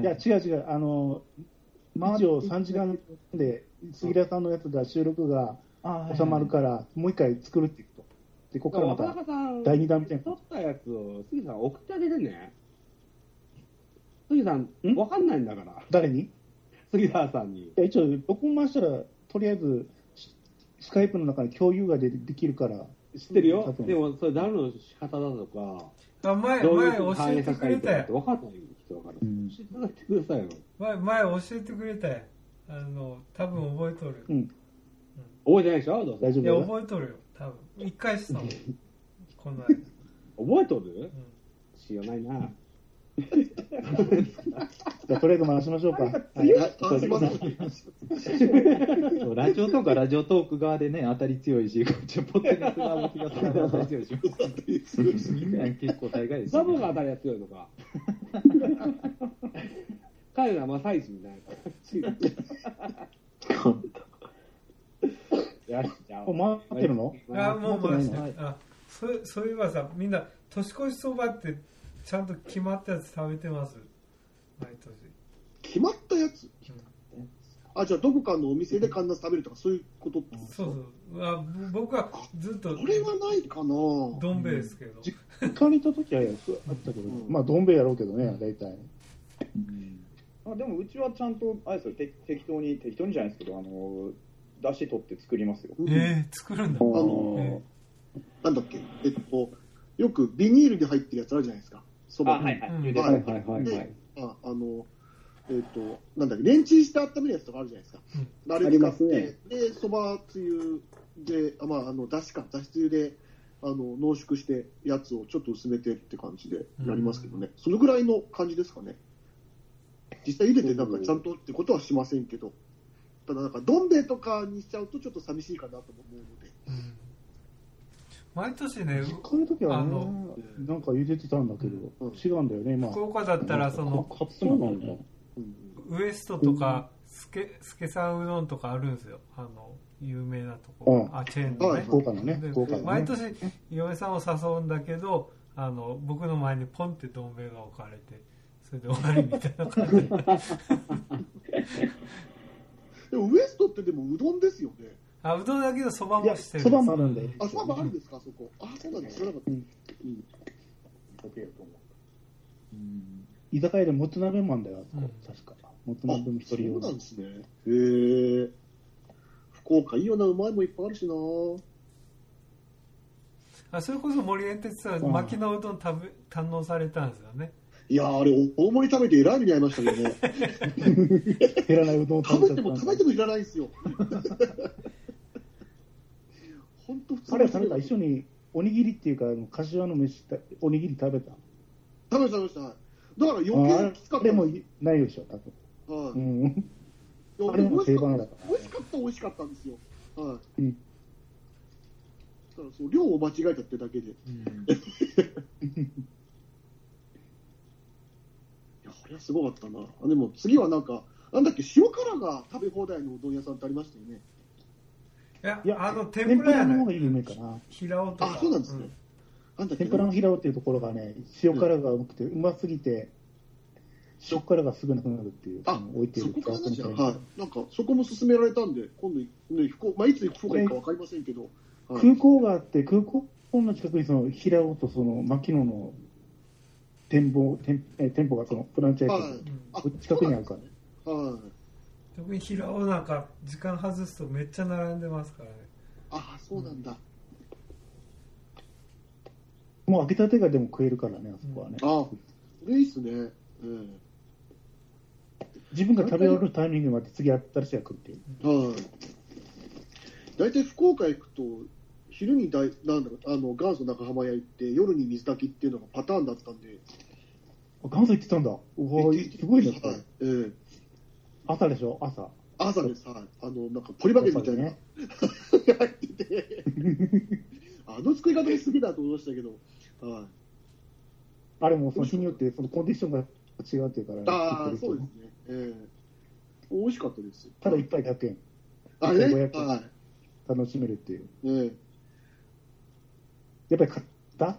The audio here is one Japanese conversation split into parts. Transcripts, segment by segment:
いや、違う違う、あの、一応3時間で、杉田さんのやつが収録が収まるから、もう一回作るって言うと。で、ここからま若た第2弾みたいな。撮ったやつを杉さん送ってあげてね。杉さん、ん？わかんないんだから。誰に？い杉田さんに。や、一応、録音回したら、とりあえず、ススカイプの中に共有がでできるから、知ってるよでも、それ誰の仕方だとか、あ前、どういう前教えてくれたよ。わかんない人だから。うん教えてあげてくださいよ。前、前教えてくれたよ。あの、多分覚えとる。うん、覚えてないでしょ？どう？せ大丈いや、夫覚えとるよ。多分。一回したもん。この間。覚えとる？うん知らないな。じゃあとりあえず回しましょうか。はいあすいませんそうラジオトークはラジオトーク側でね、当たり強いし、こっちはポッドキャスト側も気がつかない当たり強いし。みんな結構大概ですザよね、ボが当たりが強いのか。彼らマサイチみたいな。やっちゃおうもう回ってるの？あ、もう回してはい。そう、そういえばさ、みんな、年越しそばって、ちゃんと決まったやつ食べてます？毎年。決まったやつ？あ、じゃあどこかのお店で必ず食べるとかそういうことってそうそう。あぼ僕はずっと、これはないかなどん兵衛ですけど。実家にいた時はあったけど、まあ、どん兵衛やろうけどね、大体。あでもうちはちゃんと、あれですよ、て適当に、適当にじゃないですけど、あの、出汁取って作りますよ。うんえー、作るんだ。あのなんだっけ、えっと、よくビニールに入ってるやつあるじゃないですか。そばあ、はいはい。うん茹ではいたはいはいはい。でああの、えっと、なんだっけ、レンチンして温めるやつとかあるじゃないですか。あれあり使って、ますねで、そばつゆで、あまあ、あの、だしか、だしつゆで、あの、濃縮して、やつをちょっと薄めてって感じでやりますけどね。そのぐらいの感じですかね。実際茹でてなんかちゃんとってことはしませんけど、ただなんか、どん兵衛とかにしちゃうとちょっと寂しいかなと思うので。うん毎年ね、実家の時はねあの、なんか茹でてたんだけど、うん違うんだよね、今。福岡だったら、その、カツなんだウエストとか、すけ、すけさんうどんとかあるんですよ。あの、有名なとこ。うんあ、チェーンのはいね。福岡のね、で福岡のね。毎年、嫁さんを誘うんだけど、あの、僕の前にポンってどん兵衛が置かれて、それで終わりみたいな感じで。でも、ウエストってでもうどんですよね。あ、うどんだけどそばもしてる。そばもあるんだよ。あ、そばもあるんですか、あそこ。あ、そうなんです。知らなかった。うん居酒屋でもつ鍋もあるんだよ、あそこうん確か。もつ鍋も一人そう用なんですね。へえ。福岡いいよな、うまいもんいっぱいあるしな。あそれこそ森エンテツさん、うん巻きのうどん食べ、堪能されたんですよね。いやーあれ、お大盛り食べてえらい目に遭いましたけどね。減らないうどんを食べても食べてもいらないんですよ。本当普通あれは食べた一緒におにぎりっていうか、柏の飯た、おにぎり食べた。食べました、食べました。だから余計きつかったですないでしょ、多分。はいうん。あれも定番だから美味しかった、美味しかったんですよ。はい。うんだからそう量を間違えたってだけで。いや、あれはすごかったな。あでも次はなんか、なんだっけ、塩辛が食べ放題のうどん屋さんってありましたよね。いや、いや、あの、天天ぷぷらの方が有名かな。平尾とか。あ、そうなんですね。なんだっけ天ぷらの平尾っていうところがね、塩辛が多くて、うますぎて、塩辛がすぐなくなるっていう、あ置いてるはい。なんか、そこも勧められたんで、今度、ね、福岡まあ、いつ行くかわかりませんけど、はい空港があって、空港の近くにその平尾とその牧野の展望、店え店舗がそのフランチャイはいズあ近くにあるからね。はい。特に平尾なんか、時間外すとめっちゃ並んでますからね。あ、そうなんだ。もう開けたてがでも食えるからね、あそこはね。あ、これいいっすね。うん。自分が食べ終わるタイミングまで次新しいが来るっていう。はい。大体福岡行くと、昼にだいなんだろうあの元祖中浜屋行って、夜に水炊きっていうのがパターンだったんで、あ元祖行ってたんだ。うわすごいね、はいええ朝でしょ朝。朝です、はい。あの、なんかポリバケみたいな、ね。入ってて、あの作り方も好きだと思いましたけど、はい。あれもその日によってそのコンディションが違うっていうから、ああ、作ってる人そうですね。ええ美味しかったです。ただ一杯100円。あれね、500円は楽しめるっていう。い。ええやっぱり買った？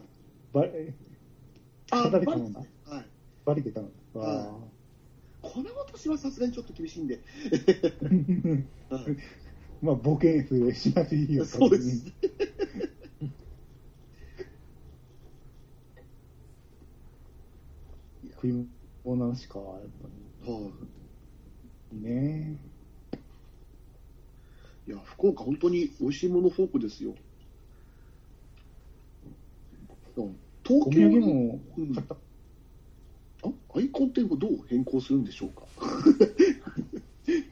バあ、片手頼んだバリですねはい。バリで頼んだ。はいあ私はさすがにちょっと厳しいんで。は いまあ、ボケ数しなくていいよ。そうです。食い物のしか、やっぱはいりね。いや、福岡、本当に美味しいものフォークですよ。うん東お土京もうん買った。あアイコンってどう変更するんでしょうか？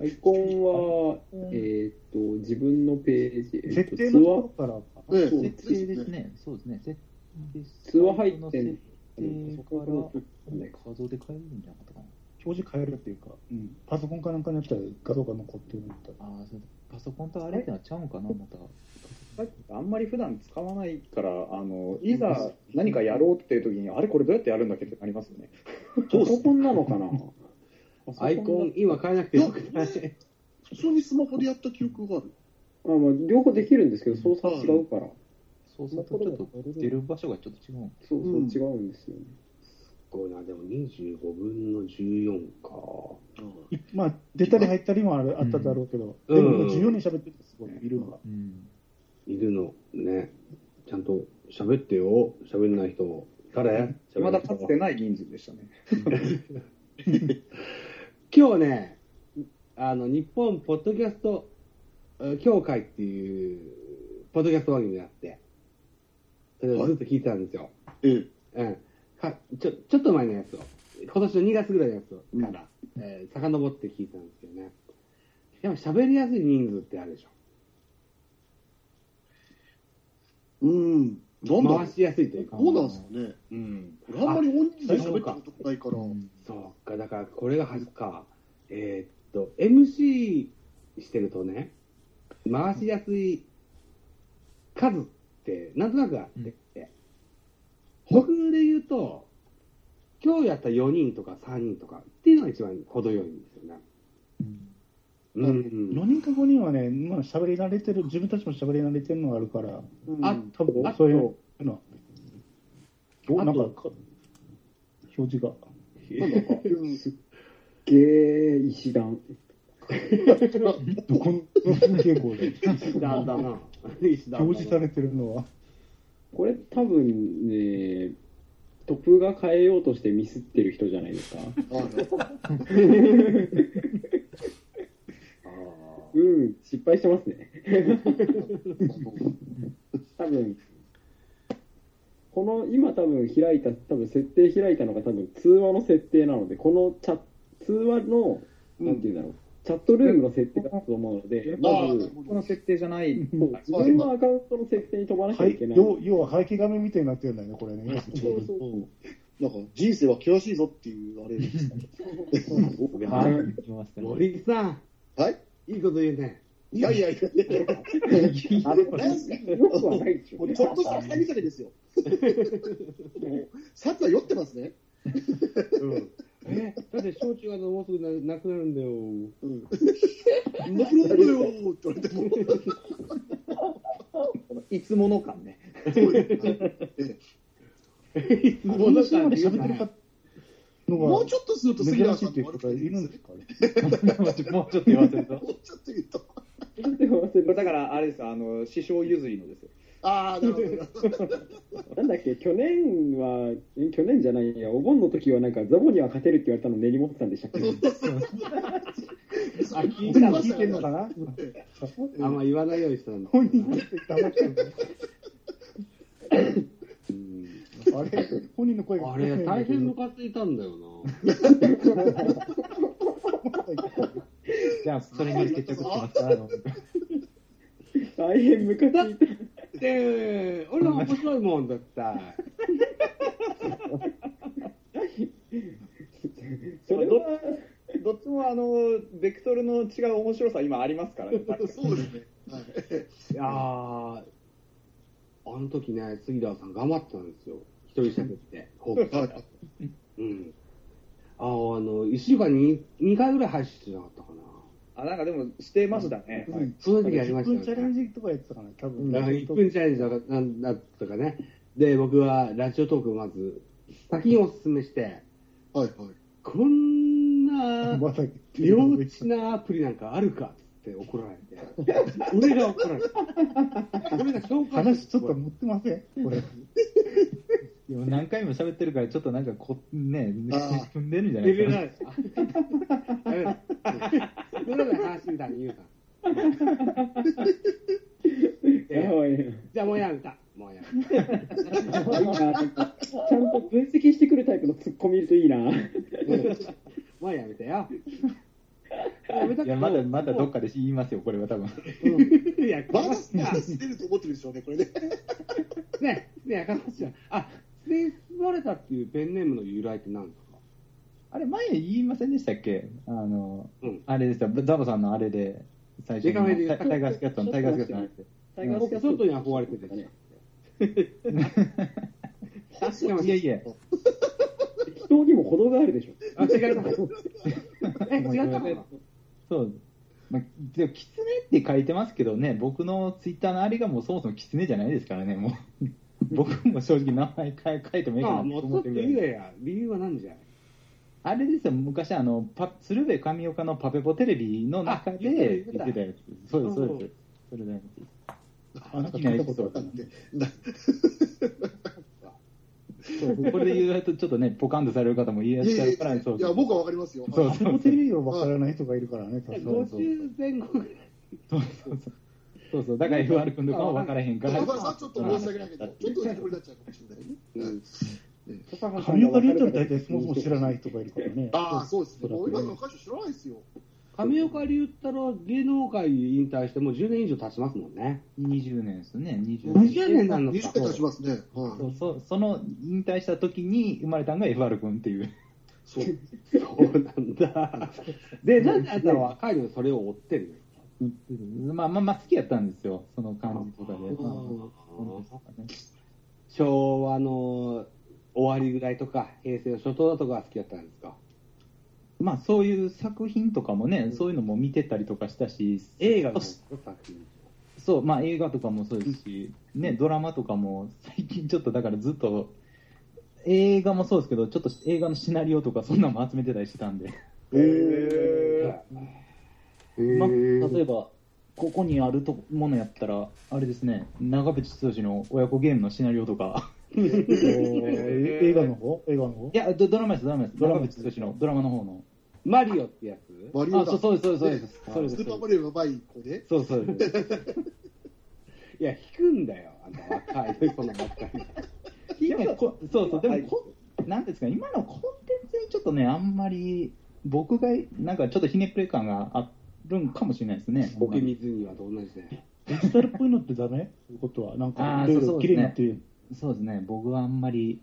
アイコンは、えーっと、自分のページ、えーっと設定のところから、ええ設定ですね。そうですね。設定通話入ってん設定から画像で変えるんじゃなかったかな？表示変えるっていうか、うん、パソコンかなんかにやったら画像が残ってるみたいな。ああ、そうパソコンとあれってのはちゃうんかな、また。あんまり普段使わないから、あの、いざ何かやろうっていう時に、あれこれどうやってやるんだっけってなりますよね。パソコンなのかなアイコン、今変えなくてよくない普通にスマホでやった記憶がある。あまあ、両方できるんですけど、操作は違うから。そうするとちょっと出る場所がちょっと違うんそうそう、うん違うんですよね。すごいな、でも25分の14か。いまあ、出たり入ったりもあるあっただろうけど、うんでも14人喋っててすごい、いるのが。うん。いるのね。ちゃんと喋ってよ。喋んない人。誰？まだかつてない銀人でしたね。今日ね、あの、日本ポッドキャストえー協会っていう、ポッドキャスト番組があって、それをずっと聞いてたんですよ。ええ。うん。かちょ、ちょっと前のやつを、今年の2月ぐらいのやつをから、えー遡って聞いたんですけどね。やっぱ喋りやすい人数ってあるでしょ。うん。なん回しやすいというか。どうなんですかね。うん。俺あんまり大人数で喋ったことないから。そうか、だからこれが初か。えーっと、MC してるとね、回しやすい数ってなんとなくあって、僕で言うと、今日やった4人とか3人とかっていうのが一番程よいんですよね。うん。4人か5人はね、まあ、喋り慣れてる、自分たちも喋り慣れてるのがあるから、うんあ多分あそういうのは。お、なんかか、表示が。うんゲー石段。どこの傾向で？石段だな表示されてるのは。これ多分ね、トップが変えようとしてミスってる人じゃないですか。うん、失敗してますね。多分、この今多分開いた、多分設定開いたのが多分通話の設定なので、このチャ通話の、なんていうんだろう、チャットルームの設定だと思うので、まずこの設定じゃない。自分のアカウントの設定に飛ばなきゃはいいけない。要要は背景画面みたいになってるんだよね、これね。そうそうなんか人生は険しいぞっていうあれですかね。はい。森さん、はい？いいこと言うね。いやいやいやいやあれ、よくはないでしょちょっとした二人風ですよ。もう、札は酔ってますね。うん。え、だって焼酎がもうすぐななくなるんだよ。うん。なくなるんだよーって言われても。いつもの感ね。そうですええもうまで喋ってるかのがもうちょっとすると杉珍原さんっていう方いるんですかもうちょっと言わせると。もうちょっと言 うと。だから、あれですよ、あの、師匠譲りのですよ。ああ、なるほど。なんだっけ、去年は、え去年じゃないや、お盆の時はなんか、ザボには勝てるって言われたの根に持ってたんでしたっけ？あ、聞い全た聞いてんの。かな？あんま言わないようにしたんだ。本人って黙ってるうんあれ？本人の声が。あれ、大変ムカついたんだよ じゃあ、それに決着つきました。大変ムカついた。な。で、俺は面白いもんだった。それは、どっちもあの、ベクトルの違う面白さ今ありますからね。そうですね。はい。いやー、あの時ね、杉田さん頑張ったんですよ。一人喋って、うん。あーあの、一週間に2回ぐらい配信してなかったかな。あ、なんかでもしてましたね。はいその時やりま1した分チャレン。ジとかやってたかな、多分。だから1分チャレンジだかなんだったかね。で、僕はラジオトークをまず、先にお勧めして、はいはい。こんな幼稚なアプリなんかあるかって怒られて、俺が怒られた。俺が紹介話ちょっと持ってません？これ。でも何回も喋ってるから、ちょっとなんかこ、ね、あ踏んでるんじゃないですなか。い。やめろ。それで話みたいに言うから。やばいな。じゃあもうやめた。もうやめた。ちゃんと分析してくるタイプのツッコミいるといいな。もうやめてよ。やめたいや、まだ、まだどっかで言いますよ、これは多分。いや、まだまだ知ってると思ってるでしょうね、これね。ね、ね、赤星ちゃん。あ、スペースバレタっていうペンネームの由来って何ですか？あれ、前言いませんでしたっけ？あの、うんあれですよ、ザボさんのあれで、最初デカめで言ったタイガースキャットのタイガースキャットのあれで。タイガースキャッ外に憧れててね。いやいや、人にも程があるでしょ。あ、違います。え、違ったかな？そう。まあ、でも、キツネって書いてますけどね、僕のツイッターのあれがもうそもそもキツネじゃないですからね、もう。僕も正直名前変え変えてもいいかなとと思ってるぐらいや。理由は何じゃい？あれですよ、昔、あの、パ鶴瓶神岡のパペポテレビの中であ言ってたやつ。そうです、そうです。それで。あ、なんか聞いたことある。そうこれで言うと、ちょっとね、ポカンとされる方もいらっしゃるから、そういや、僕はわかりますよ。そうパペポテレビを分からない人がいるからね、多分50前後ぐらい。そうそうそう。そうそう、だから FR 君とかも分からへんから。まあ、ちょっと申し訳ないけど、ちょっとこれになっちゃうかもしれないね。うん神岡龍太ら大体そもそも知らない人がいるからね。ああ、そうですね。今の若い人知らないですよ。上岡龍太郎芸能界引退してもう10年以上経ちますもんね。20年ですね、20 20年なのか20。回経ちますね。はそうそその引退した時に生まれたのが FR 君っていう。い。そう。そうなんだ。で、なんであんたは若いのにそれを追ってるまあまあまあ好きやったんですよ、その感じとかで。昭和の終わりぐらいとか、平成の初頭だとかが好きだったんですか？まあそういう作品とかもね、そういうのも見てたりとかしたし、映画のそ作品。そう、まあ映画とかもそうですし、ね、ドラマとかも最近ちょっとだからずっと、映画もそうですけど、ちょっと映画のシナリオとかそんなのも集めてたりしてたんで。へまあ、例えば、ここにあるとものやったら、あれですね、長渕剛の親子ゲームのシナリオとか、えー。映画の方？映画の方？いや、ドドラマです、ドラマです。長ドラマ渕剛のドラマの方の。マリオってやつ？あ、マリオだ。そうそうです、そうです、そうです。そうですスーパーマリオがうまい子で？そうそう。です。いや、引くんだよ、あんた若いのそのばっかり。でもこそうそう、でもこ、なんですか、今のコンテンツにちょっとね、あんまり、僕が、なんかちょっとひねっぷれ感があるんかもしれないですね。ボケ水にはと同じで。デジタルっぽいのってダメ？ということは、なんか、いろいろ綺そうそうですね麗になってる。そうですね、僕はあんまり、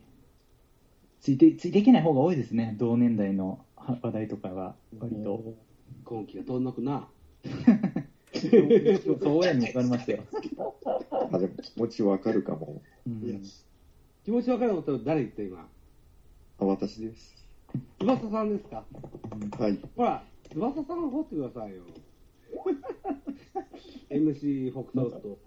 ついて、ついていけない方が多いですね、同年代のは話題とかは、割と。今期が遠のくな。そう、親に言われましたよ。あ、でも気持ちわかるかも。うん気持ちわかること誰言って今？あ、私です。翼さんですか？はい。ほら、翼さんを掘ってくださいよ。MC 北斗と。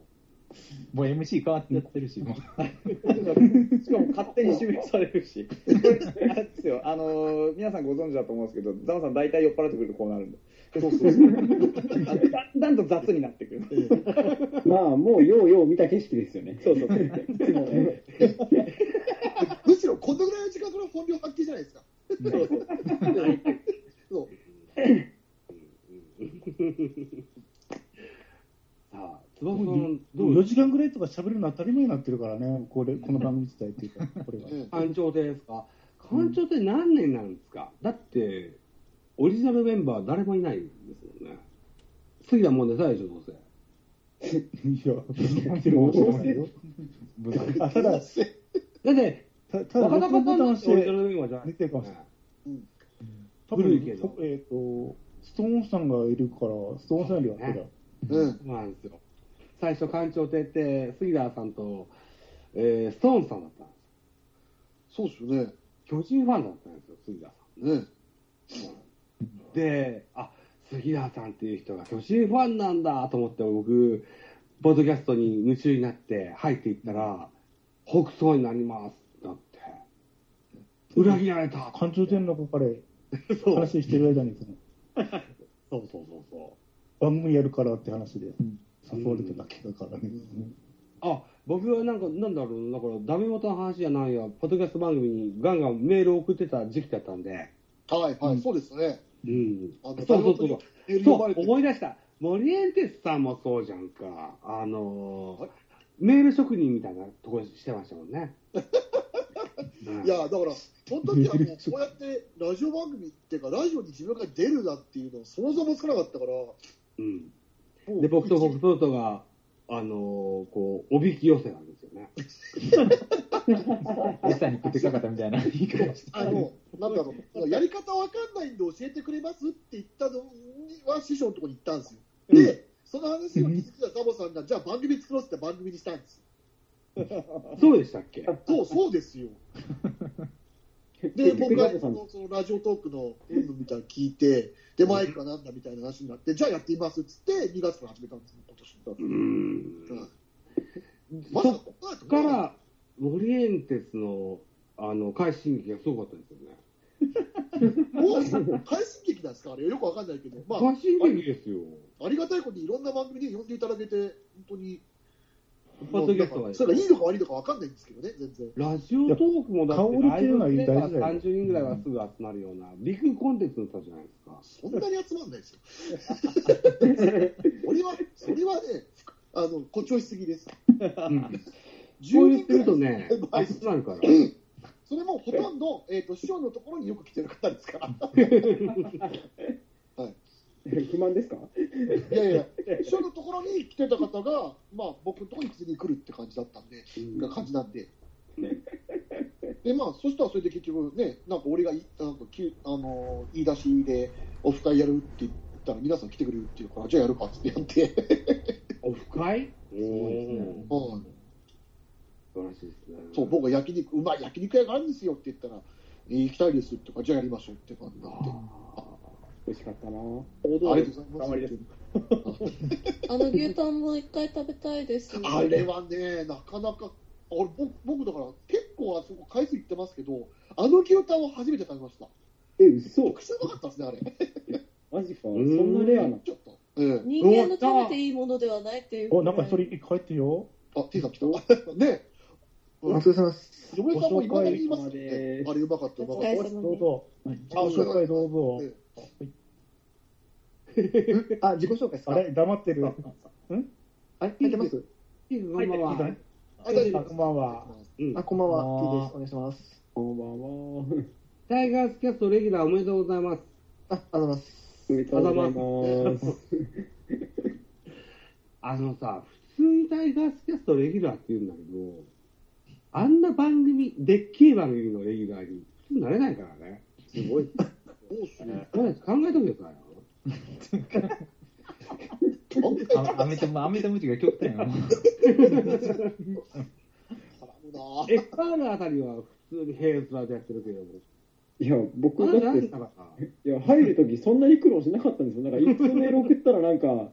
もう MC 変わってやってるし、もう。しかも勝手に指名されるし。あれですよ、あのー皆さんご存知だと思うんですけど、ザマさん大体酔っ払ってくるとこうなるんで。そうそうそう。だんだんと雑になってくる。まあ、もうようよう見た景色ですよね。そうそう。むしろこのぐらいの時間から本領発揮じゃないですか。さあ、翼さん、ど4う時間ぐらいとか喋るの当たり前になってるからね、これこの番組自体っていうか、これが。ね館長亭ですか？館長亭何年なんですか？だって、オリジナルメンバー誰もいないんですよね。杉田もんでさえでしょ、どうせ。いや、見てるかもしれないよ。あただ、だって、たただ、若録音ボタン々さんってオリジナルメンバーじゃない見てるかもしれない多古いけど分、えっ、と、ストーンさんがいるから、ストーンさんよりは後だ。うん。そうなんですよ。最初、館長亭って、杉田さんと、えー、ストーンさんだったんですそうですよね。巨人ファンだったんですよ、杉田さん。ね。で、あ、杉田さんっていう人が巨人ファンなんだと思って、僕、ポッドキャストに夢中になって入っていったら、北総になります。だって。裏切られた。館長店の中から、そう話してる間にその、そうそうそうそう。番組やるからって話で誘われただけだからね。あ、僕はなんか、なんだろう、だから、ダメ元の話じゃないや、ポッドキャスト番組にガンガンメールを送ってた時期だったんで、はいはい、そうですね。うん。あのそうそうそうそう。思い出した。森エンテスさんもそうじゃんか。あのーメール職人みたいなとこしてましたもんね。うんいや、だから、その時はもう、こうやってラジオ番組っていうか、ラジオに自分が出るなっていうのを想像もつかなかったから、うん。で、僕と僕ととが、あのーこう、おびき寄せなんですよね。餌に食ってかかったみたいな言い方してあの、なんだろう、やり方わかんないんで教えてくれますって言ったのは師匠のところに行ったんですよ。で、その話を聞いてたザボさんが、じゃあ番組作ろうって番組にしたんですそうでしたっけ？よ。そう、そうですよ。で、僕がそのラジオトークの演舞みたいなの聞いて、で、マイクがなんだみたいな話になって、じゃあやってみますっつって、2月から始めたんですよ、今年の。うーん。はいまさかそっから、森エンテスの、あの、快進撃がすごかったですよね。もう快進撃なんですか？あれ、よくわかんないけど、まあ、快進撃ですよ。ありがたいことにいろんな番組に呼んでいただけて、本当に、ポッドキャストはそれがいいのか悪いのかわかんないんですけどね、全然。ラジオトークもだって、香りっていうのはライブで大事だよ30人ぐらいはすぐ集まるような、ビッグコンテンツだったじゃないですか。そんなに集まんないですよ。俺は、それはね、あの、誇張しすぎです。うん10そう言ってると人ね 集まるから。それもほとんど、えっ、と、師匠のところによく来てる方ですから。不満ですか？いやいや、師匠のところに来てた方が、まあ、僕のところに次に来るって感じだったんで、が感じなんで。で、まあ、そしたらそれで結局ね、なんか俺がいなんかきあの言い出しで、オフ会やるって言ったら、皆さん来てくれるっていうから、じゃあやるかってやって、オフ会？おうんー素晴らしいですね。そう僕が焼肉、うまい焼肉屋があるんですよって言ったら、えー行きたいですってか、じゃあやりましょうって感じになって、美味しかったなありがとうございます。あの牛タンも一回食べたいです。あれはね、なかなか、俺僕僕だから結構あそこ回数行ってますけど、あの牛タンを初めて食べました。え、嘘くちゃうまかったですね、あれ。マジか。そんなレアな。ちょっと。ええ人間の食べていいものではないっていう。お、なんか一人帰ってよ。あ、T さん来た。ねお疲れ様です。嫁さんも今だに言います。あれうまかった、うまかった。お疲れ様ですどうぞ。あ紹介どうぞ。えあ、自己紹介ですか？あれ黙ってる。あれ？入ってます？いいこんばんは。えあ、こんばんは。うんあ、こんばんは。こんばんは T です。お願いします。こんばんは。タイガースキャストレギュラーおめでとうございます。あ、ありがとうございます。おめでとうございます。あのさ、普通にタイガースキャストレギュラーって言うんだけど、あんな番組、でっけえ番組のレギュラーに普通なれないからね。すごい。そうっすね。これ考えとけくださいよ。あアメとム、アメとムチが極端やな。エスパールあたりは普通に平面でやってるけども。いや、僕あだっていや、入るときそんなに苦労しなかったんですよ。なんか、一通メール送ったらなんか、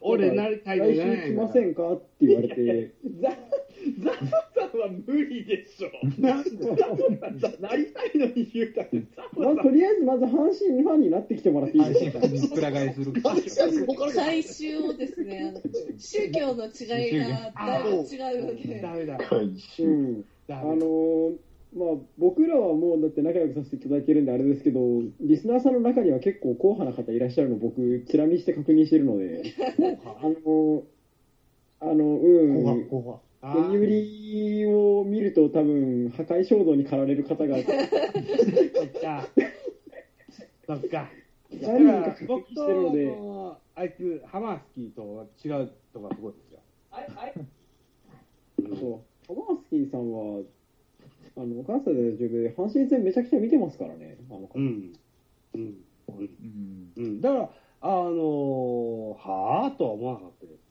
俺なりたいの来じゃない週来ませんか？って言われて、ザザさんは無理でしょ。なんで？なりたいのに言うたって、ザまあ、とりあえずまず阪神ファンになってきてもらっていい安ですか？くら替えする。最終をですね、あの宗教の違いがだいぶ違うので。ダメだ。うん。ダあのメーまあ、僕らはもうだって仲良くさせていただいてるんであれですけど、リスナーさんの中には結構硬派な方いらっしゃるの僕、チラ見して確認してるので、あのーあの、うん、後半、後あ読売を見ると多分、破壊衝動に駆られる方がそっか。そっか。何人かしてるので、と、あいつ、ハマースキーとは違うとこがすごいですよ。そう、ハマースキーさんは、あの、関西で大丈夫で、阪神戦めちゃくちゃ見てますからね、あの方うん。うん。うんうん。だから、あのー、はぁとは思わなかったです。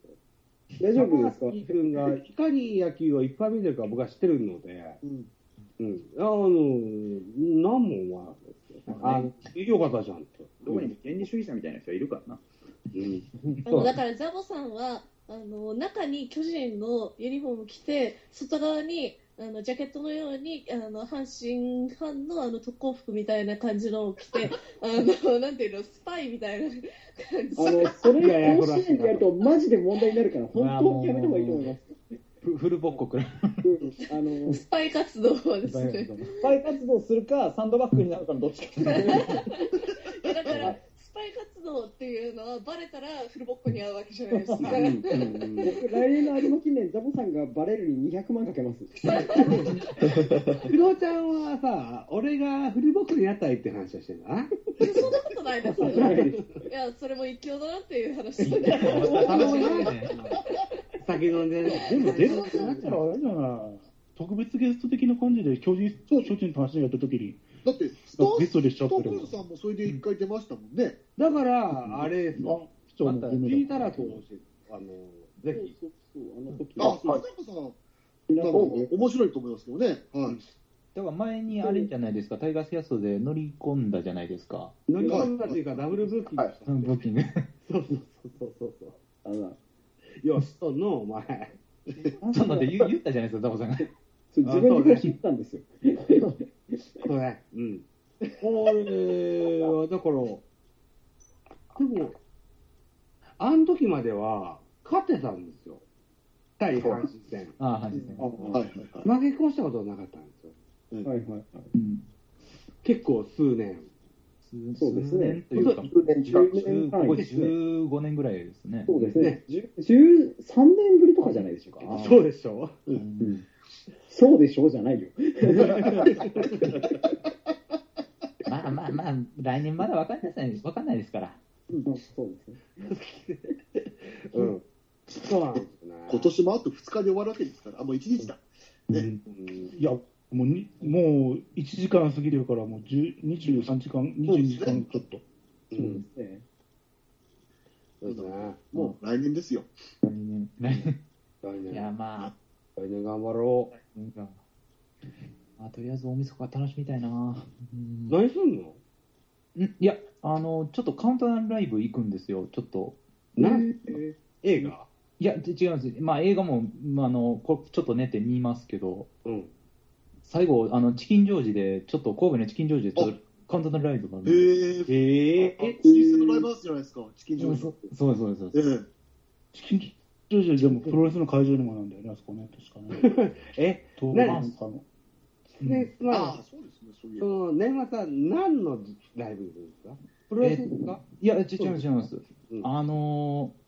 大丈夫ですか？君がいかに野球をいっぱい見てるか僕は知ってるので、うんうん。あのー、何も思わなかったですよ。あの、よかったじゃんと。どこにも原理主義者みたいな人はいるからな。うん。あのだからザボさんはあの中に巨人のユニフォーム着て外側にあのジャケットのようにあの阪神ファンのあの特攻服みたいな感じのを着て あのなんていうのスパイみたいな感じあの、それ甲子園でやるとマジで問題になるから、本当にやめた方がいいと思います。フフルボッコくらい。うんあの、スパイ活動はですねスパイ活動するか、サンドバッグになるかのどっちか。だからスパイ活動っていうのはバレたらフルボッコに合うわけじゃないですか僕、来年の有馬記念、ザボさんがバレるに200万かけます。不動ちゃんはさ、俺がフルボックスになったらいいって話をしてるな。そんなことないですよないやそれも一興だなっていう話で楽しみね。酒飲んでね。でも、出るってなったらあれじゃない。特別ゲスト的な感じで、巨人、巨人と話やった時に、だって、スタさんもそれで一回出ましたもんね。だから、あれ、聞いただらこう、あの、ぜひ、そうそうあの時あ、は、松坂さん、皆さんなんか面白いと思いますけどね。はい。だから前にあれじゃないですか、タイガースキャストで乗り込んだじゃないですか。乗り込んだっていうか、ダブルブッキングした。ブッキング。そうそうそうそうそう。あのよしとんの、お前。ちょっと待って、言言ったじゃないですか、ザボさんが。そう自分で知ったんですよ。そうね。うん。これは、だから、でも、あの時までは、勝ってたんですよ。対阪神戦。ああ、はいですね。あははいはいはい。負け越したことはなかったんですよ。いはいはい。うん結構数年。そうですね数年というか、10年近く10ここ15年ぐらいですね。そうですね。10 13年ぶりとかじゃないでしょうか。そうでしょうんそうでしょうじゃないよ。まあまあまあ、来年まだわかんないですわかんないですから。うんそうですね。うん。そうなんですよね。今年もあと2日で終わるわけですから、あ、もう1日だ。ね。うんいや、もうに、もう1時間過ぎるから、もう10 23時間、22時間ちょっと。そうですね。そうですね。もう来年ですよ。来年。来来年いや、年、まあ、来年頑張ろなんか、まあ、とりあえず大晦日楽しみたいな。うんう。何すんの？ん？いや、あの、ちょっとカウントダウンライブ行くんですよ、ちょっと。なん映画？いや、違うんです。まあ、映画も、まあ、あの、こちょっと寝て見ますけど、うん。最後、あの、チキンジョージで、ちょっと神戸のチキンジョージで、ちょっとカウントダウンライブがあるんへでえ。ええ、チキンスのライブハウスじゃないですか、チキンジョージそう。そうです、そうですそうです。ええ。チキンジョージでもプロレスの会場にもなんだよね、あそこね、確かね。え、東ね南かの。ね、まあああ、、そうですね、そういえそば。の年末は何のライブですか？プロレスですか？いや、違います、違います。うんあのー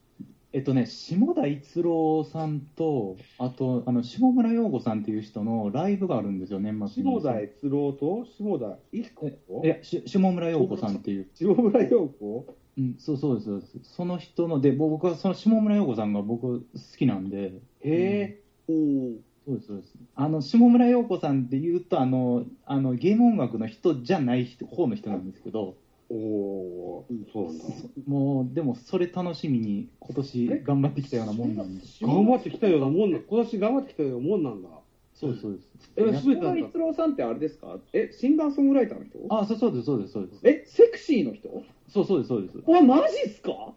えっとね、下田一郎さんと、あと、あの、下村陽子さんっていう人のライブがあるんですよ、年末に。下田悦郎と下田一子いや、し下村陽子さんっていう。下村陽子？うん、そうそうですその人の、で、僕はその下村陽子さんが僕好きなんで、へおお。そうです、そうです。あの、下村陽子さんって言うと、あの、あの、ゲーム音楽の人じゃない人方の人なんですけど、え。おおー、そうなんだ。もう、でもそれ楽しみに今年頑張ってきたようなもんなんで。頑張ってきたようなもんな、今年頑張ってきたようなもんなんだ。そうです、そうです。え、やすべてなんだ。一郎さんってあれですか？え、シンガーソングライターの人？あ、そうそうです、そうです、そうです。え、セクシーの人？そうそうです、そうです。わ、マジっすか？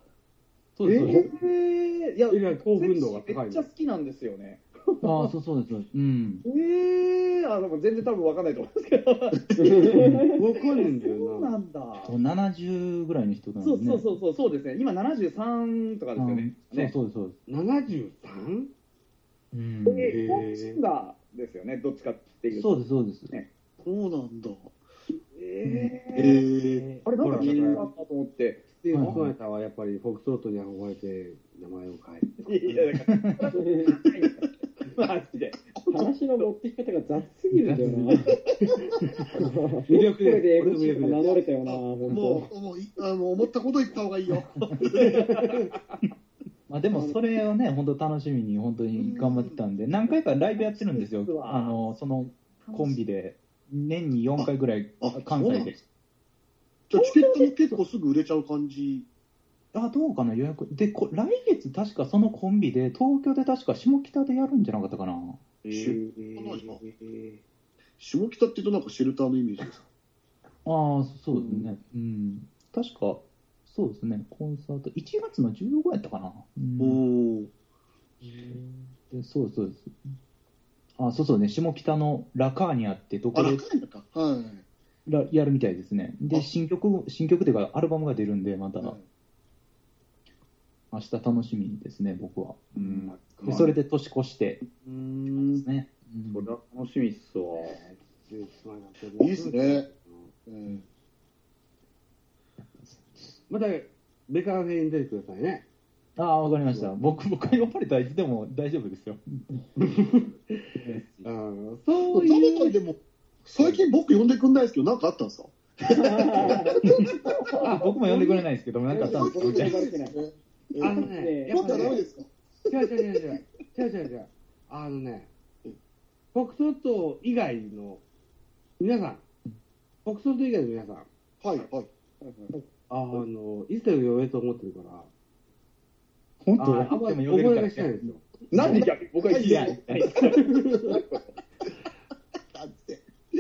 そうです、そうです。えー、いや、いや興奮度が高いめっちゃ好きなんですよね。ああ、そうそうです。うん。えー、あ、でも全然多分わかんないと思うんですけど。わかんないんだそうよな。なんだ。70ぐらいの人なんで、そうね。そうそうそう、そうですね。今73とかですよね。うんそうねそうです、そうです。73? うん。えへーポップシンガーですよね、どっちかっていうと。そうです、そうです。ねそうなんだ。ええー、え。あれ、なんか気になったと思って。で、ソナタはやっぱりフォックストロットに憧れて名前を変えいや、だから、マジで。話の持ってき方が雑すぎるんだよな。魅力でこれも魅 MC が名乗れたよな、本もう、もういあの、思ったこと言った方がいいよ。まあでもそれをね、本当楽しみに本当に頑張ってたんで、何回かライブやってるんですよ。あの、そのコンビで。年に4回ぐらいあ関西で。じゃあ、チケットも結構すぐ売れちゃう感じ。あ、どうかな、予約。で、こ来月確かそのコンビで、東京で確か下北でやるんじゃなかったかな。えしー下北って言うとなんかシェルターのイメージです。ああ、そうですね。うん。確か、そうですね、コンサート、1月の15やったかな。うんおお。でそうそうです。あ、そうそうね、下北のラカーニャってとこあ、で楽なんだか。はい。らやるみたいですね。で、あ新曲、新曲っていうか、アルバムが出るんで、また、はい明日楽しみですね、僕は。うん。でまあそれで年越してうーんですね。うんこれは楽しみっすわ。いいっすね。うん。また、ベカフェに出てくださいね。ああ、わかりました。僕、僕は呼ばれたらいつでも大丈夫ですよ。うん、そそういう、さんでも、最近僕呼んでくんないですけど、なんかあったんですか？あ 僕も呼んでくれないですけど、なんかあったんですかあのね、や今っぱね度はダメで、すか？違う違う違う違う、違う違う違う、あのね、北東島以外の皆さん、北東島以外の皆さん、はい、はい。あの、いつでも呼べると思ってるから、本当？ああんまりでも呼べるからお声がしない。んですよ。なんで逆に僕は言い。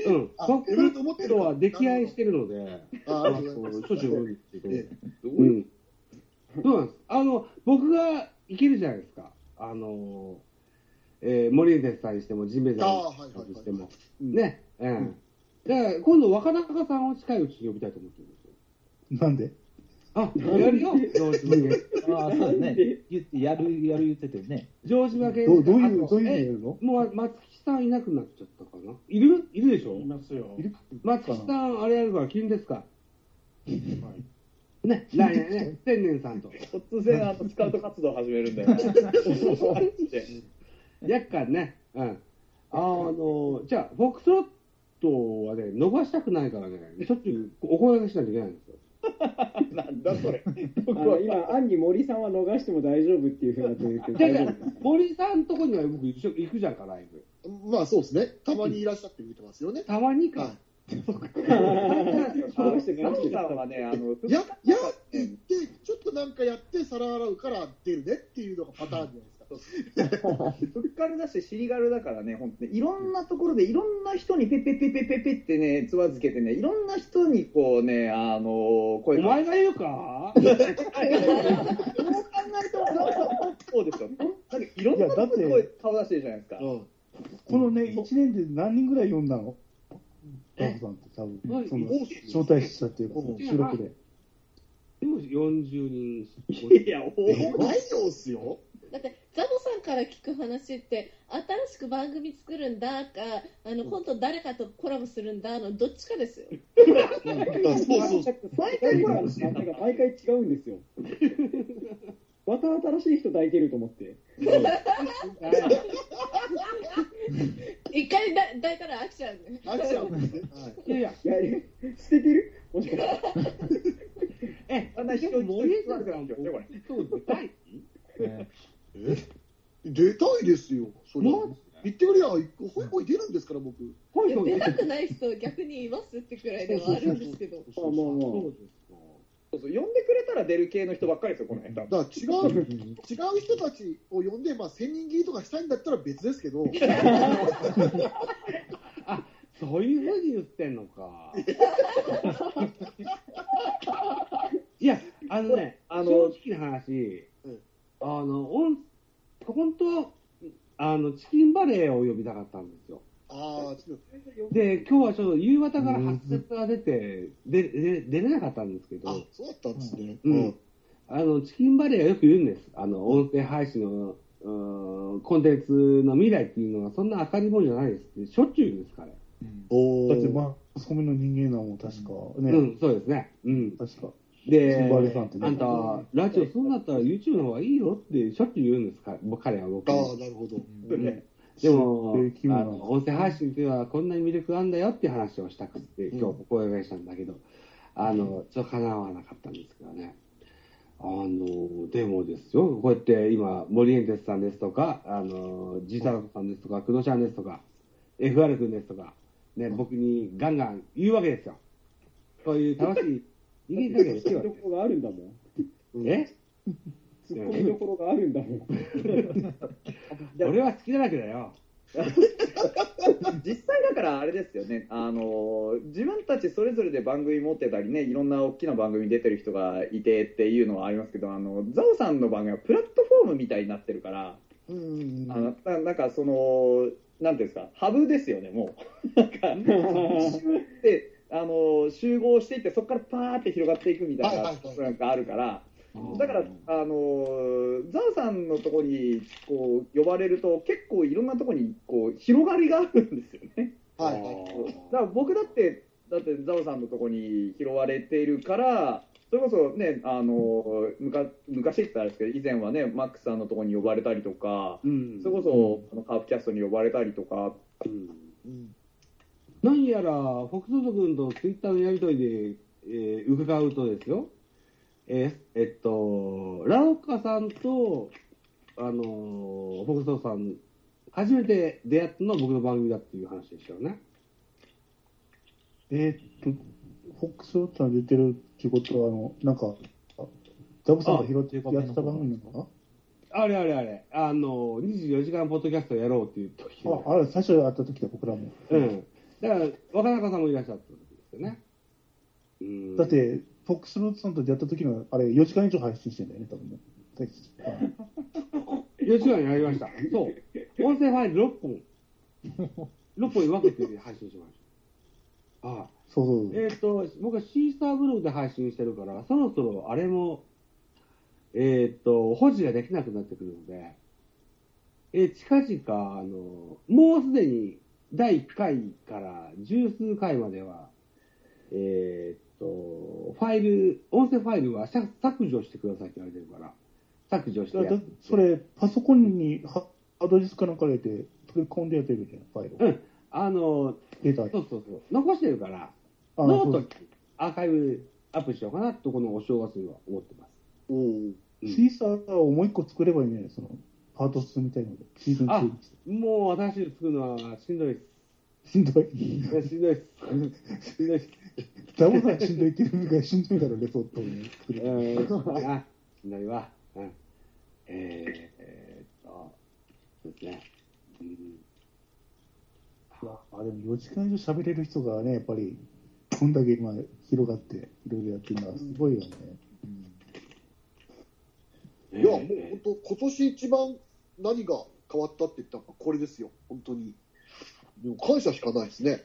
うん、あ北呼べると思ってる東島は溺愛してるので、あありがとうございますしょっちゅう呼ぶんですけど、え。うん。そうなんです。あの、僕が行けるじゃないですか。あの、えー、森エンテスさんにしても、ジンベエさはいはい。んにしても。うんね。うん。だから、今度、若中さんを近いうちに呼びたいと思ってるんですよ。なんで？あ、やるよ。城島家。ああ、そうですね。言って、やる、やる言っててね。城島家。どうどういう、どういうの？もう、松木さんいなくなっちゃったかないるいるでしょ？ますよ。松木さん、あれやるから、金ですかね、来年ね、天然さんと。突然、あの、スカウト活動始めるんだよね。厄介ね。うん。あの、じゃあ、フォックスロットはね、逃したくないからね、しょっちゅうお声掛けしないといけないんですよ。なんだそれ。あの今、暗に森さんは逃しても大丈夫っていうふうになってるけど、じゃあじゃあ大丈夫ですか森さんとこには僕一緒行くじゃんか、ライブ。まあそうですね。たまにいらっしゃって見てますよね。たまにか。は逃してザボ逃してさんはね、あの、い。や、やって言って、ちょっとなんかやって皿洗うから出るねっていうのがパターンじゃないですか。フッカルだし、シリガルだからね、本当に、いろんなところで、いろんな人にペッペッペッペッペッペッってね、つわずけてね、いろんな人にこうね、あの、お声か前が言うか？そう考えると、そうですよ。なんかいろんなところに声顔出してるじゃないですか。うん。このね、1年で何人ぐらい呼んだの？ダボさんって多分、その招待したっていうか、収録で。でも40人。いや、おえ、ないよっすよ。だってザボさんから聞く話って新しく番組作るんだかあの本当誰かとコラボするんだのどっちかですよそうそうそう。毎回コラボしてなんか毎回違うんですよ。また新しい人抱いてると思って。一回だ抱いたら飽きちゃうんでアクションですね。はい。いやいや、捨ててる？もしかして。え、あんな人にでも森江さんこれ。そう出たいねえ？出たいですよ。それ言ってくれや、ほいほい出るんですから、僕。出たくない人逆にいますってくらいではあるんですけどまあまあまそうですか。そうそう呼んでくれたら出る系の人ばっかりですよ、この辺。だから違う、違う人たちを呼んで、まあ、1000人切りとかしたいんだったら別ですけど、あ、そういうふうに言ってんのか。いや、あのね、あの正直な話うん、あの、本当は、あの、チキンバレーを呼びたかったんですよ。あで、今日はちょっと夕方から発熱が出て、でで出れなかったんですけどあ、そうだったんですね。うん。あの、チキンバレーはよく言うんです。あの、音声配信の、うーんコンテンツの未来っていうのはそんな明るいもんじゃないですって、しょっちゅう言うんですから。おだって、ーまあ、マスコミの人間なもん、確か。ね。うん、そうですね。うん。確か。でチキンバレーさんってねあんた、ラジオするんだったら YouTube の方がいいよってしょっちゅう言うんですか、僕彼は僕にああ、なるほど。うんでも、あの音声配信っていうのはこんなに魅力あるんだよっていう話をしたくて、今日お声掛けしたんだけど、あの、ちょっと叶わなかったんですけどね。あの、でもですよ、こうやって今、森エンテスさんですとか、あの、ジータラコさんですとか、工藤ちゃんですとか、FR 君ですとか、ね、僕にガンガン言うわけですよ。そういう楽しい 人間関係ですよあるんだもん。え？突っ込みどころがあるんだもん。俺は好きだらけだよ。実際だからあれですよね、あの自分たちそれぞれで番組持ってたりね、いろんな大きな番組に出てる人がいてっていうのはありますけど、あのザオさんの番組はプラットフォームみたいになってるから、うん。あのななんかその、なんていうんですか、ハブですよね、もう。なんか、で、あの、集合していって、そこからパーって広がっていくみたいな、なんかあるから、だから、あの、ザオさんのところに、こう、呼ばれると、結構いろんなところに、こう、広がりがあるんですよね。はいはい。だから僕だって、だってザオさんのところに拾われているから、それこそね、あのむか昔って言ったらですけど、以前はね、マックスさんのところに呼ばれたりとか、うん。それこそ、あのカープキャストに呼ばれたりとか、何やら、フォクソト君とツイッターのやりとりで、えー伺うとですよ、えーえっと、ラオカさんと、あのーフォクソトさん、初めて出会ったのは僕の番組だっていう話でしたよね。えーっと、フォックスロットが出てるっていうことは、あの、なんか、あザブさんが拾ってやってた番組なのかあれあれあれ、あの、24時間ポッドキャストやろうっていう時なあ、あれ、最初会った時だ、僕らも。うん。だから、若中さんもいらっしゃったんですよね。うんだって、フォックスロットさんと出会った時の、あれ、4時間以上配信してんだよね、多分ね。大4時間やりました。そう。音声ファイル6本。6本に分けて配信しました。ああ。そうそう。えっ、と、僕はシースターブログで配信してるから、そろそろあれも、えっ、と、保持ができなくなってくるので、えー近々、あの、もうすでに第1回から十数回までは、えっ、と、ファイル、音声ファイルは削削除してくださいって言われてるから、削除してやそれ、パソコンにハハードディスクなんか入れて、取り込んでやってるじゃん、ファイル。うん。あの、データ。そうそうそう。残してるから、あノートアーカイブアップしようかなと、このお正月には思ってます。うんシーサーをもう一個作ればいいね、その、パート2みたいなので、シーズンあ2。、もう私作るのはしんどいです。しんどい。しんどいです。しんどいです。ダボさんしんどいっていうぐらいしんどいだろ、レポートをね、作るうん、あ、しんどいわ。うん。えー、えと、そうですね。うん。あ、でも4時間以上喋れる人がね、やっぱり、こんだけ今広がって、いろいろやってるのはすごいよね。いや、もう本当、今年一番何が変わったって言ったらこれですよ、本当に。でも感謝しかないですね。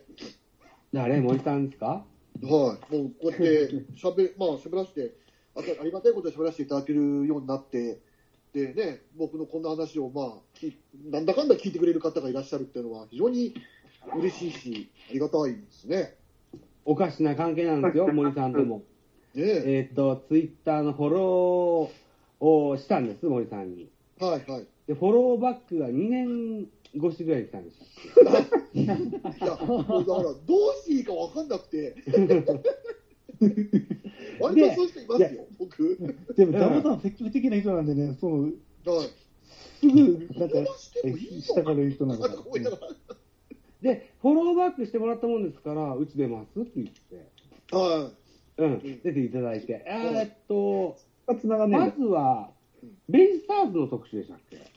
誰森さんですか？はい。もうこうやって 喋、まあ喋らせて、あとありがたいことで喋らせていただけるようになって、でね、僕のこんな話をまあ、きなんだかんだ聞いてくれる方がいらっしゃるっていうのは非常に嬉しいし、ありがたいですね。おかしな関係なんですよ、森さんとも。えーっと、ツイッターのフォローをしたんです、森さんに。はいはい。で、フォローバックが2年越しぐらいたんでしたいや、もうだから、どうしていいか分かんなくて。割とそういう人いますよ、僕。でも、ダボさん積極的な人なんでね、その、はい。すぐ、なんか、下から言う人なんだから。で、フォローバックしてもらったもんですから、うち出ますって言って。はうん、出ていただいて。えーっと、まずは、ベイスターズの特集でしたっけ？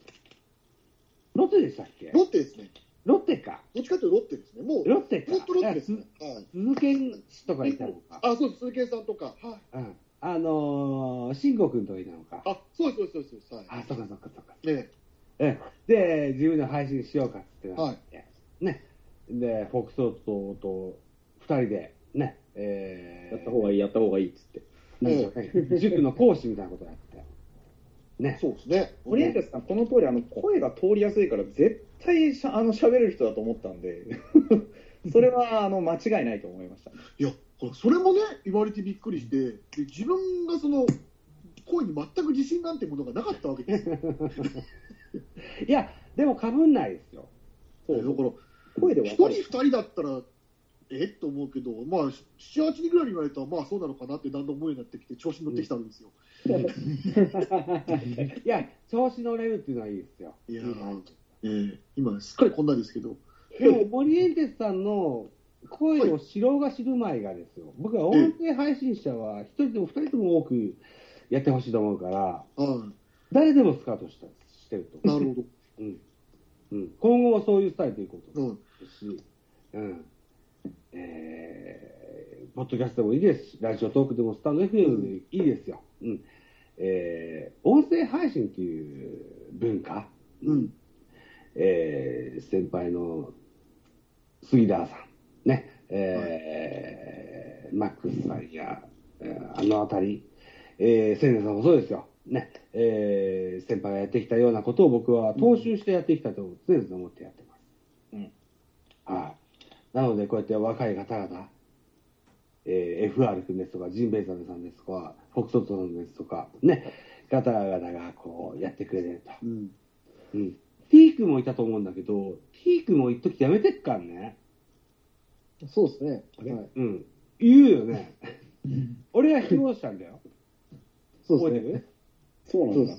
ロッテでしたっけ？ロッテですね。ロッテか。どっちかというとロッテですね。もう、ロッテか。ずっとロッテですね。はい。す鈴とかいたのか。あ、そうです、鈴木さんとか。はい。うん。あのー、慎吾君とかいたのか。あ、そうです、そうです、そうです。はい。あ、そっかそっかそっか。ねええで、自分で配信しようかってなはいって、ね。で、フォックストと二人で、ね、えー、やった方がいい、やった方がいいっつって。塾の講師みたいなことやって。ね。そうですね。オリエンテスさん、この通り、あの、声が通りやすいから、絶対しゃ、あの、喋れる人だと思ったんで、それは、あの、間違いないと思いました。いや、それもね、言われてびっくりして、で自分がその、声に全く自信なんてものがなかったわけですよ。いや、でも被んないですよ。そう、だから、声で一人二人だったら、え？っと思うけど、まあ、7、8人ぐらいに言われたら、まあそうなのかなってだんだん思うようになってきて、調子に乗ってきたんですよ。いや、調子乗れるっていうのはいいですよ。いやーえー今、すっかりこんなですけど、でも、森エンテスさんの声を知ろうが知る前がですよ。僕は音声配信者は一人でも二人でも多くやってほしいと思うから、誰でもスカウトしたしてると。なるほど。うん。うん。今後はそういうスタイルでいこうと思うし、うん。えー、ポッドキャストでもいいですし、ラジオトークでもスタンド FM でもいいですよ。うん。えー、音声配信っていう文化？うん。えー先輩の杉田さん、ね、えーマックスさんや、えーあのあたり、えー、千年さんもそうですよ。ね、えー先輩がやってきたようなことを僕は踏襲してやってきたと常々思ってやってます。うんはい。なので、こうやって若い方々、えー FR 君ですとか、ジンベエザメさんですとか、フォクトットさんですとか、ね、方々がこうやってくれてると。うん。うん。T 君もいたと思うんだけど、T 君も一時やめてっからね。そうですね。はい。うん。言うよね。俺は披露したんだよ。そうですね。そうなんだ。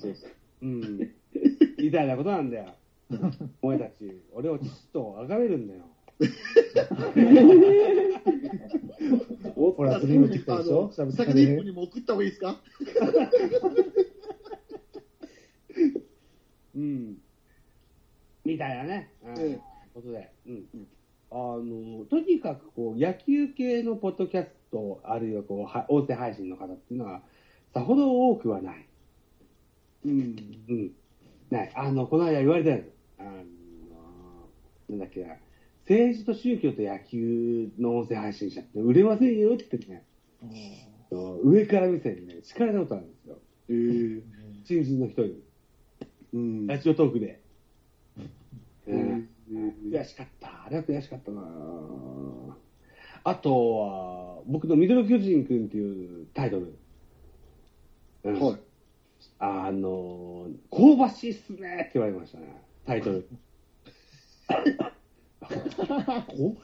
うん。みたいなことなんだよ。お前たち、俺を父と崇めるんだよ。ほら、振り向いてきたでしょ？先に一歩に。にも送った方がいいですか？うん。みたいなね。うん。ええことで。うん。あの、とにかくこう、野球系のポッドキャスト、あるいはこう、は音声配信の方っていうのは、さほど多くはない。うん。うん。ない。あの、この間言われたやつ。あの、なんだっけな。政治と宗教と野球の音声配信者って売れませんよってね、上から目線にね、叱られたことあるんですよ。えー新人の人に。うん。ラジオトークで。うんうん悔しかった。あれは悔しかったなあとは、僕のミドル巨人くんっていうタイトル。うんはい。あの、香ばしいっすねって言われましたね。タイトル。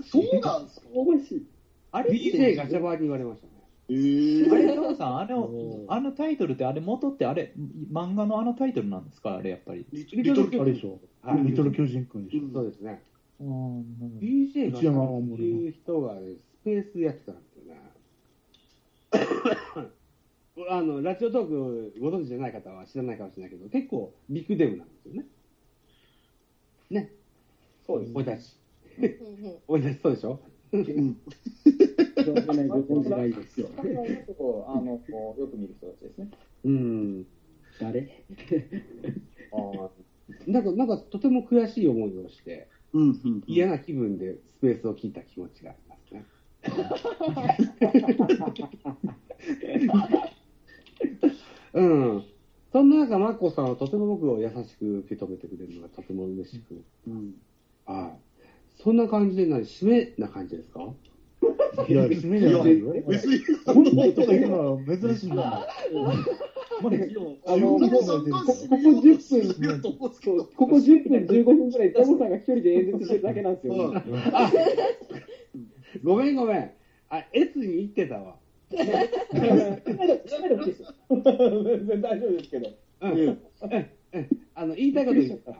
そうなんですか香ばしい。あれ DJ ガチャバーに言われましたね。えーあれ、ロさん、あれを、あのタイトルって、あれ、元って、あれ、漫画のあのタイトルなんですか？あれ、やっぱり。リリトル巨あれでしょ。はいリトル巨人くんでしょ。そうですね。うん DJ ガチャバーって内いう人がね、スペースやってたんですよね。あの、ラジオトークご存知じゃない方は知らないかもしれないけど、結構ビッグデブなんですよね。ね。そうです。俺たち。うんうん俺たちそうでしょ？うん。ない、ご存じないですよ。あの、こうよく見る人たちですね。うん。誰あーなん。か、なん。かとても悔しい思いをして、うん。うん。嫌な気分でスペースを聞いた気持ちがありますね。うん。そん。な中、マッコさん。はとても僕を優しく受け止めてくれるのがとても嬉しく。うん。はい。そんな感じで何、締めな感じですか？いや、締めじゃないよ。別に、こんな人がいるのは珍しいんだもん。まだあの、ここここ3回こ10分、ここ10分、15分くらい、ザボさんが一人で演説してるだけなんですよ。ごめんごめん。あ、越に言ってたわ。全然大丈夫ですけど。あの、言いたいこと言った。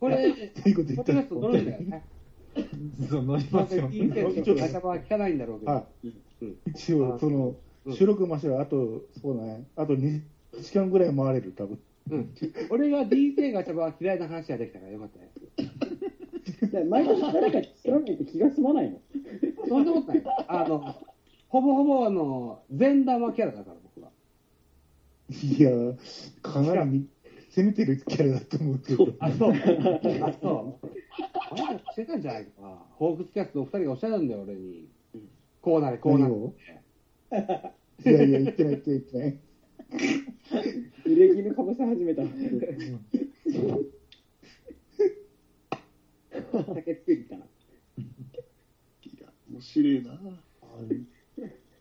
これ、いいこと言ったポッドキャスト乗るんだよね。そう、乗りますよ。聞いてる人なかは聞かないんだろうけど。はうん一応、そのうん、収録ましては、あと、そうだね、あと2時間ぐらい回れる、多分。うん。俺が DJ が茶番は嫌いな話ができたからよかったです。いや毎年誰か知らないと気が済まないの。そんなことない。あの、ほぼほぼあの、善玉キャラだから僕は。いや、かなり攻めてるキャラだと思うけど。あ、そう。あ、そう。あれだしてたんじゃないかな。ホークスキャストの二人がおっしゃるんだよ、俺に。こうなれ、こうなれ何を？って。いやいや、言ってない、言ってない。入れ衣かぶせ始めた。酒作りかな。いや、面白いな。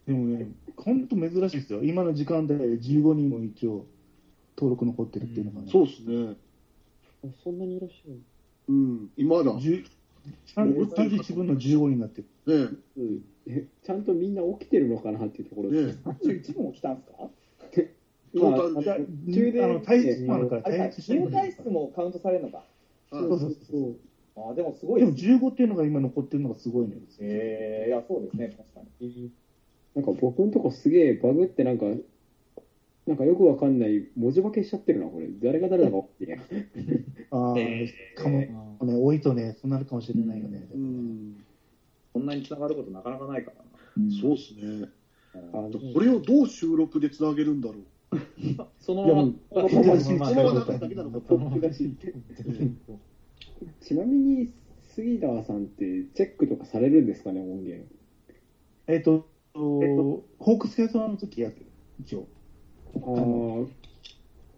でもね、本当珍しいですよ。今の時間で15人も一応、登録残ってるっていうのがね。そうですね。そんなにいらっしゃるうん。今だ。ね10 31分の15になってる。え。ちゃんとみんな起きてるのかなっていうところでねす。え。一部も来たんですか？まあ、またあ中で、の、もあるから、もカウントされるのか。はいそうそうそう。あでもすごいでもですね。15っていうのが今残ってるのがすごいのよ。えー、いや、そうですね、確かに。なんか僕のとこすげえバグってなんか、なんかよくわかんない文字化けしちゃってるな、これ。誰が誰だか分かってねああ、かも、ね、多いとね、そうなるかもしれないよね。うん。こんなに繋がることなかなかないからな。そうですね。あのこれをどう収録でつなげるんだろう。そのままそのまま。ちなみに、杉田さんってチェックとかされるんですかね、音源。えっと、ホークスキャストの時やってる、一応。あ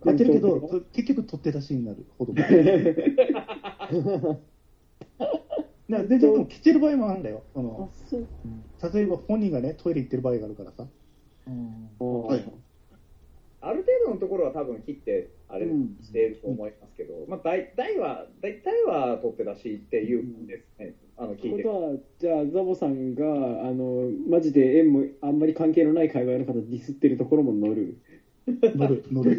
やってるけど、と結局取って出しになるほど。なで、でも来てる場合もあるんだよ。その例えば本人がね、トイレ行ってる場合があるからさ。はい。ある程度のところは多分切って、あれしていると思いますけど、まあ、大大は、大体は取って出しっていうんですね。あの、聞いてる。ことは、じゃあ、ザボさんが、あの、マジで縁もあんまり関係のない界隈の方ディスってるところも乗る。乗る、乗る。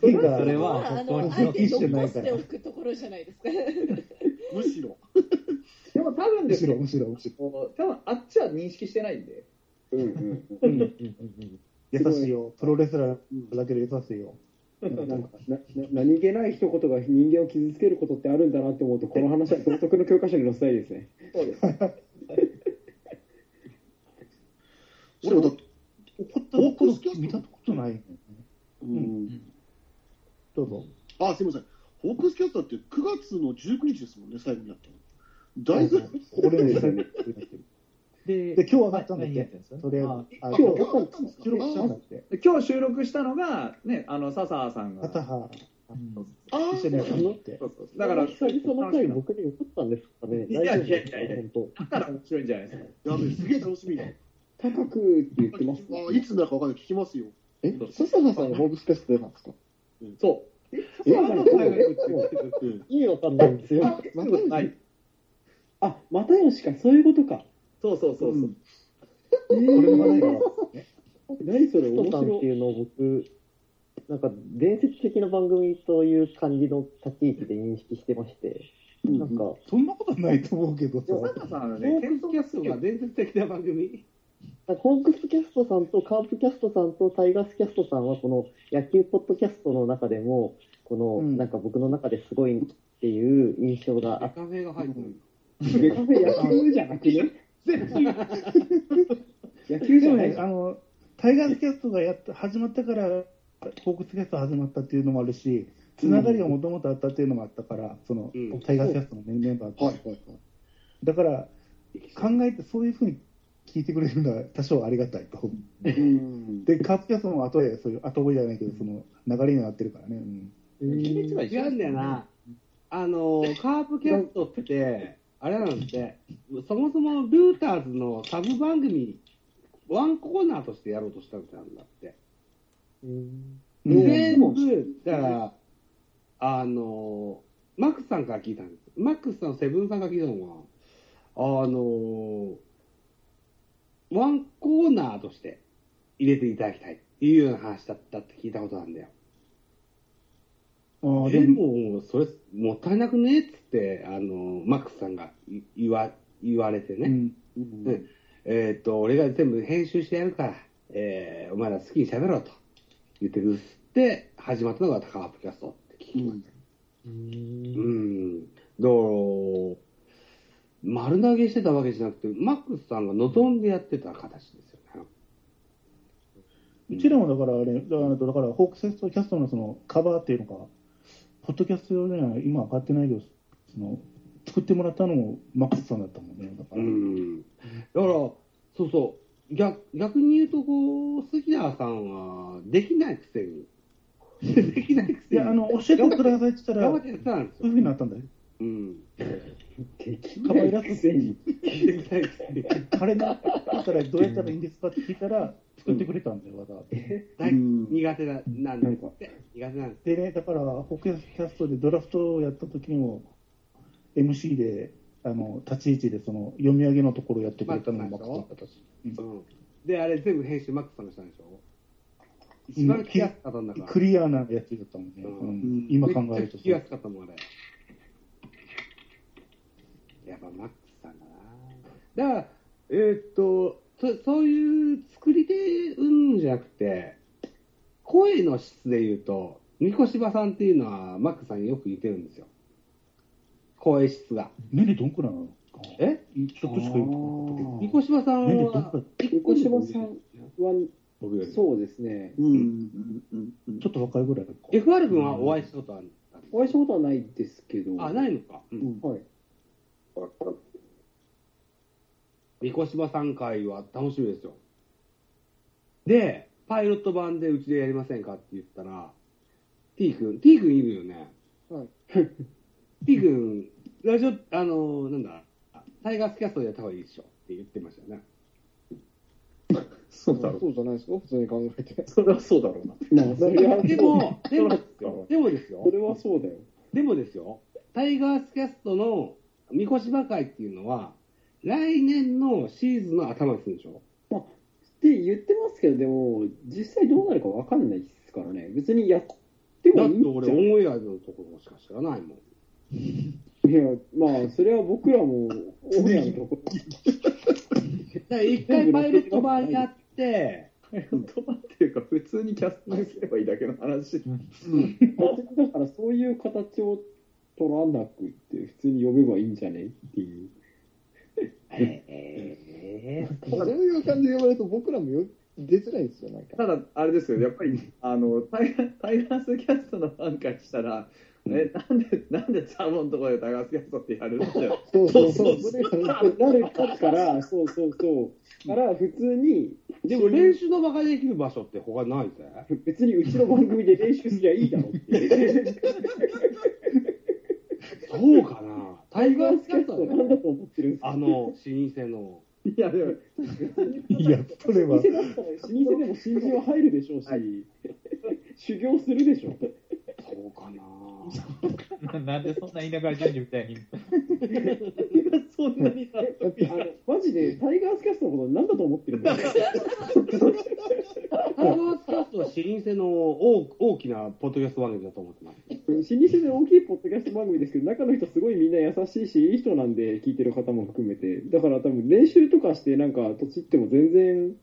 それはねそれまはあ、あの、本当に残しないからておくところじゃないですか。むしろ。でも多分ですねむしろ、むしろ、むしろ。多分あっちは認識してないんで。うんうん。うん優しいよ。プロレスラーだけで優しいよ。なんかなな何気ない一言が人間を傷つけることってあるんだなって思うと、この話は道徳の教科書に載せたいですね。そうです。俺だって、ポッドキャスト見たことないよね。うん。どうぞ。あ、すみません。ホークスキャスターって9月の19日ですもんね、最後にやったの。だいぶ、俺ね、でで、今日上がったんだっけ？あ今今日日上がったんですか収録したんだって。今日収録したのが、ね、あの、笹葉さんが。片葉、あ一緒にやったんだって。そうそうだから、久々の回、僕に映ったんですかね。いやいやいや。だから面白いんじゃないですか。やべえ、すげえ楽しみだ。高くって言ってますあいつになるかわかんない。聞きますよ。え、笹葉さん、ホークスキャスト出たんですか？そう。んかうん意味わかんないんですよ。またない。あ、又吉か、そういうことか。そうそうそうそう。これもないよ。何それ、面トさんって白い。いうのを僕、なんか伝説的な番組という感じの立ち位置で認識してまして、なんか、そんなことないと思うけどさ。笹さんはね、テントキャストが伝説的な番組。ホークスキャストさんとカープキャストさんとタイガースキャストさんは、この野球ポッドキャストの中でも、この、うんなんか僕の中ですごいっていう印象があって、カフェが入ってる。ベカフェ野球じゃなくね？野球じゃないあの、タイガースキャストがやっ始まったから、ホークスキャスト始まったっていうのもあるし、つながりがもともとあったっていうのもあったから、その、うんタイガースキャストのメンバーと。はい。だから、考えてそういうふうに聞いてくれるのは多少ありがたいと。うん。で、カープキャストも後で、そういう後追いじゃないけど、その流れになってるからね。うん。違うんだよな。あの、カープキャストって、あれなんて、そもそもルーターズのサブ番組、ワンコーナーとしてやろうとしたんだって。うん全部、だから、あの、マックスさんから聞いたんです。マックスさん、セブンさんから聞いたのは、あの、ワンコーナーとして入れていただきたいっていうような話だったって聞いたことなんだよ。でああでも、も、それ、もったいなくねっつって、あの、マックスさんがい言わ、言われてね。うん。うんえーっと、俺が全部編集してやるから、えーお前ら好きに喋ろうと言ってくって、始まったのがカープキャストって聞きました。うん。だから、丸投げしてたわけじゃなくて、マックスさんが望んでやってた形ですよね。うちらもだからあれ、だから、だからホークスキャストのそのカバーっていうのが、ポッドキャスト用には今上がってないけど、その、作ってもらったのもマックスさんだったもんね。だから、うん。だから、そうそう。逆逆に言うと、こう、杉田さんは、できないくせに。できないくせに。いや、あの、教えてくださいって言ったら、そうい。うふうになったんだよ。うん。でき可愛らしくて、できないくせに。あれだったらどうやったらいいんですかって聞いたら、作ってくれたんだよ、わざわざ。苦手な、なんですって。苦手なんです。でね、だから、ホークスキャストでドラフトをやった時にも、MC で、あの、立ち位置でその、読み上げのところをやってくれたのもマックスさんだったし。うんうん。で、あれ全部編集マックスさんがしたんでしょ一番聞きやすかったんだから。クリアなやつだったもんね。うんうん今考えるとめっちゃ聞きやすかったもん、あれ。やっぱマックスさんだな。だから、えーっと、そそういう作り手うんじゃなくて、声の質で言うと、三越柴さんっていうのは、マックスさんによく似てるんですよ。声質が。年齢どんくらいなの？え？ちょっとしか言ってなかったけど。三越柴さんは、三越柴さんは。そうですね。うん。うん。うん。いちょっと若いぐらいか。FR 君はお会いしたことあるお会いしたことはないですけど。あ、ないのか。うん。はい。三越芝さん。会は楽しみですよ。で、パイロット版でうちでやりません。かって言ったら、T 君、T 君いるよね。はい。T 君、ラジオ、あの、なん。だ、タイガースキャストでやった方がいいでしょって言ってましたよね。そうだろう。そうじゃないですか普通に考えて。それはそうだろうな。でも、でもですよ、でもですよそ、れはそうだよ。でもですよ、タイガースキャストの三越芝会っていうのは、来年のシーズンの頭にするんでしょ？って言ってますけど、でも、実際どうなるかわかんないですからね。別にやってもいいんじゃだって俺、オンエアのところしか知らないもん。いや、まあ、それは僕らも、オンエアのとこだから一回パイロット版やって、っていうか、普通にキャスティングすればいいだけの話。だからそういう形を取らなくって、普通に呼べばいいんじゃねっていう。え そういう感じで呼ばれると僕らもよ出づらいですよ、なんか。ただ、あれですよ、やっぱり、あの、タイガータイガースキャストのファンからしたら、え、なんで、なんでサーモンのところでタイガースキャストってやるんだよ。そうそうそう。そうそれがなるから、そうそうそう。から、普通に、でも練習の場ができる場所って他ないぜ。別にうちの番組で練習すりゃいいだろう。そうかな？タイガースキャストなんだと思ってるんですか？あの、老舗の。いや、でも、いや、それは老舗だったら、老舗でも新人は入るでしょうし、修行するでしょ。そうかなななんでそんな田舎順次みたいに。そんなにさ、あの、マジで、タイガースキャストのことなんだと思ってるんだよ。タイガースキャストは老舗の大大きなポッドキャスト番組だと思ってます。老舗で大きいポッドキャスト番組ですけど、中の人すごいみんな優しいし、いい人なんで、聞いてる方も含めて。だから多分練習とかして、なんか、土地っても全然、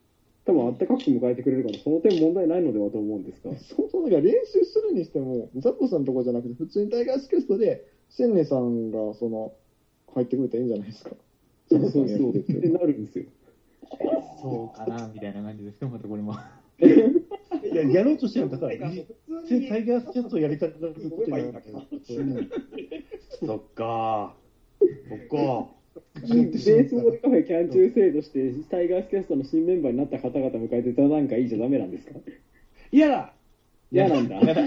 多分あったかく迎えてくれるから、その点問題ないのではと思うんですが。そもそもだから練習するにしても、ザコさんのとこじゃなくて、普通にタイガースキャストで、千年さんが、その、入ってくれたらいいんじゃないですか。そうそうそう。ってなるんですよ。そうかな、みたいな感じですよ、またこれも。いや、やろうとしてるんだから、いタイガースキャストやりたくなることじゃなくて、そっかそっかベースボールカフェキャン中制度して、タイガースキャストの新メンバーになった方々迎えて座談会いいじゃダメなんですか？嫌だ。嫌なんだ。やだ、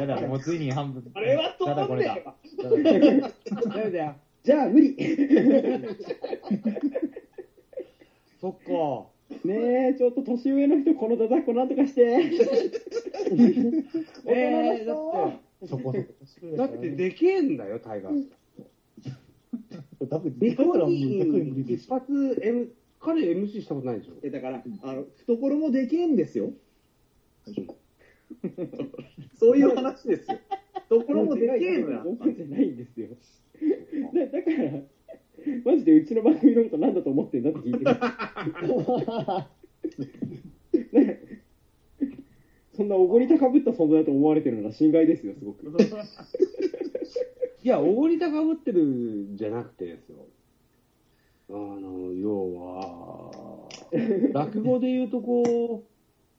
やだ、もうついに半分。あれはただこれだ。ダメだ。よ。じゃあ無理。そっかねえ、ちょっと年上の人、この座談会なんとかして。えー、だって、そこそこ。だってできえんだよ、タイガース。だって、でかいか一す。発、M、彼 MC したことないでしょえだから、あの、懐もでけえんですよ。そういう話ですよ。懐もでけえのよ。そうじゃないんですよ。だだから、マジでうちの番組のことなんだと思ってんだって聞いてる。ねそんなおごり高ぶった存在だと思われてるのは心外ですよ、すごく。いや、おごり高ぶってるんじゃなくてですよ。あの、要は、落語で言うとこ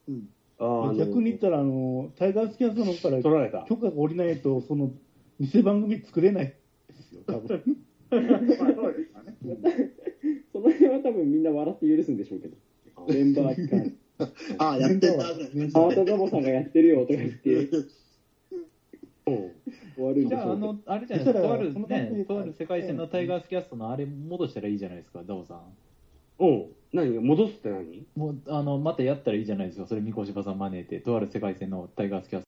う、うんあの逆に言ったら、あの、タイガースキャストの方から取られた。許可が下りないと、その、偽番組作れないですよ、多分。まあそうですかね。その辺は多分みんな笑って許すんでしょうけど。メンバー期間。ああ、やってんだ、ぐらいの川田ザボさんがやってるよとか言ってうん終わるんじゃあ、あでしょうけど。の、あれじゃないですか、とあるね、とある世界線のタイガースキャストのあれ戻したらいいじゃないですか、ザオさん。うん。何戻すって何？もう、あの、またやったらいいじゃないですか、それ、三越場さん招いて、とある世界線のタイガースキャスト。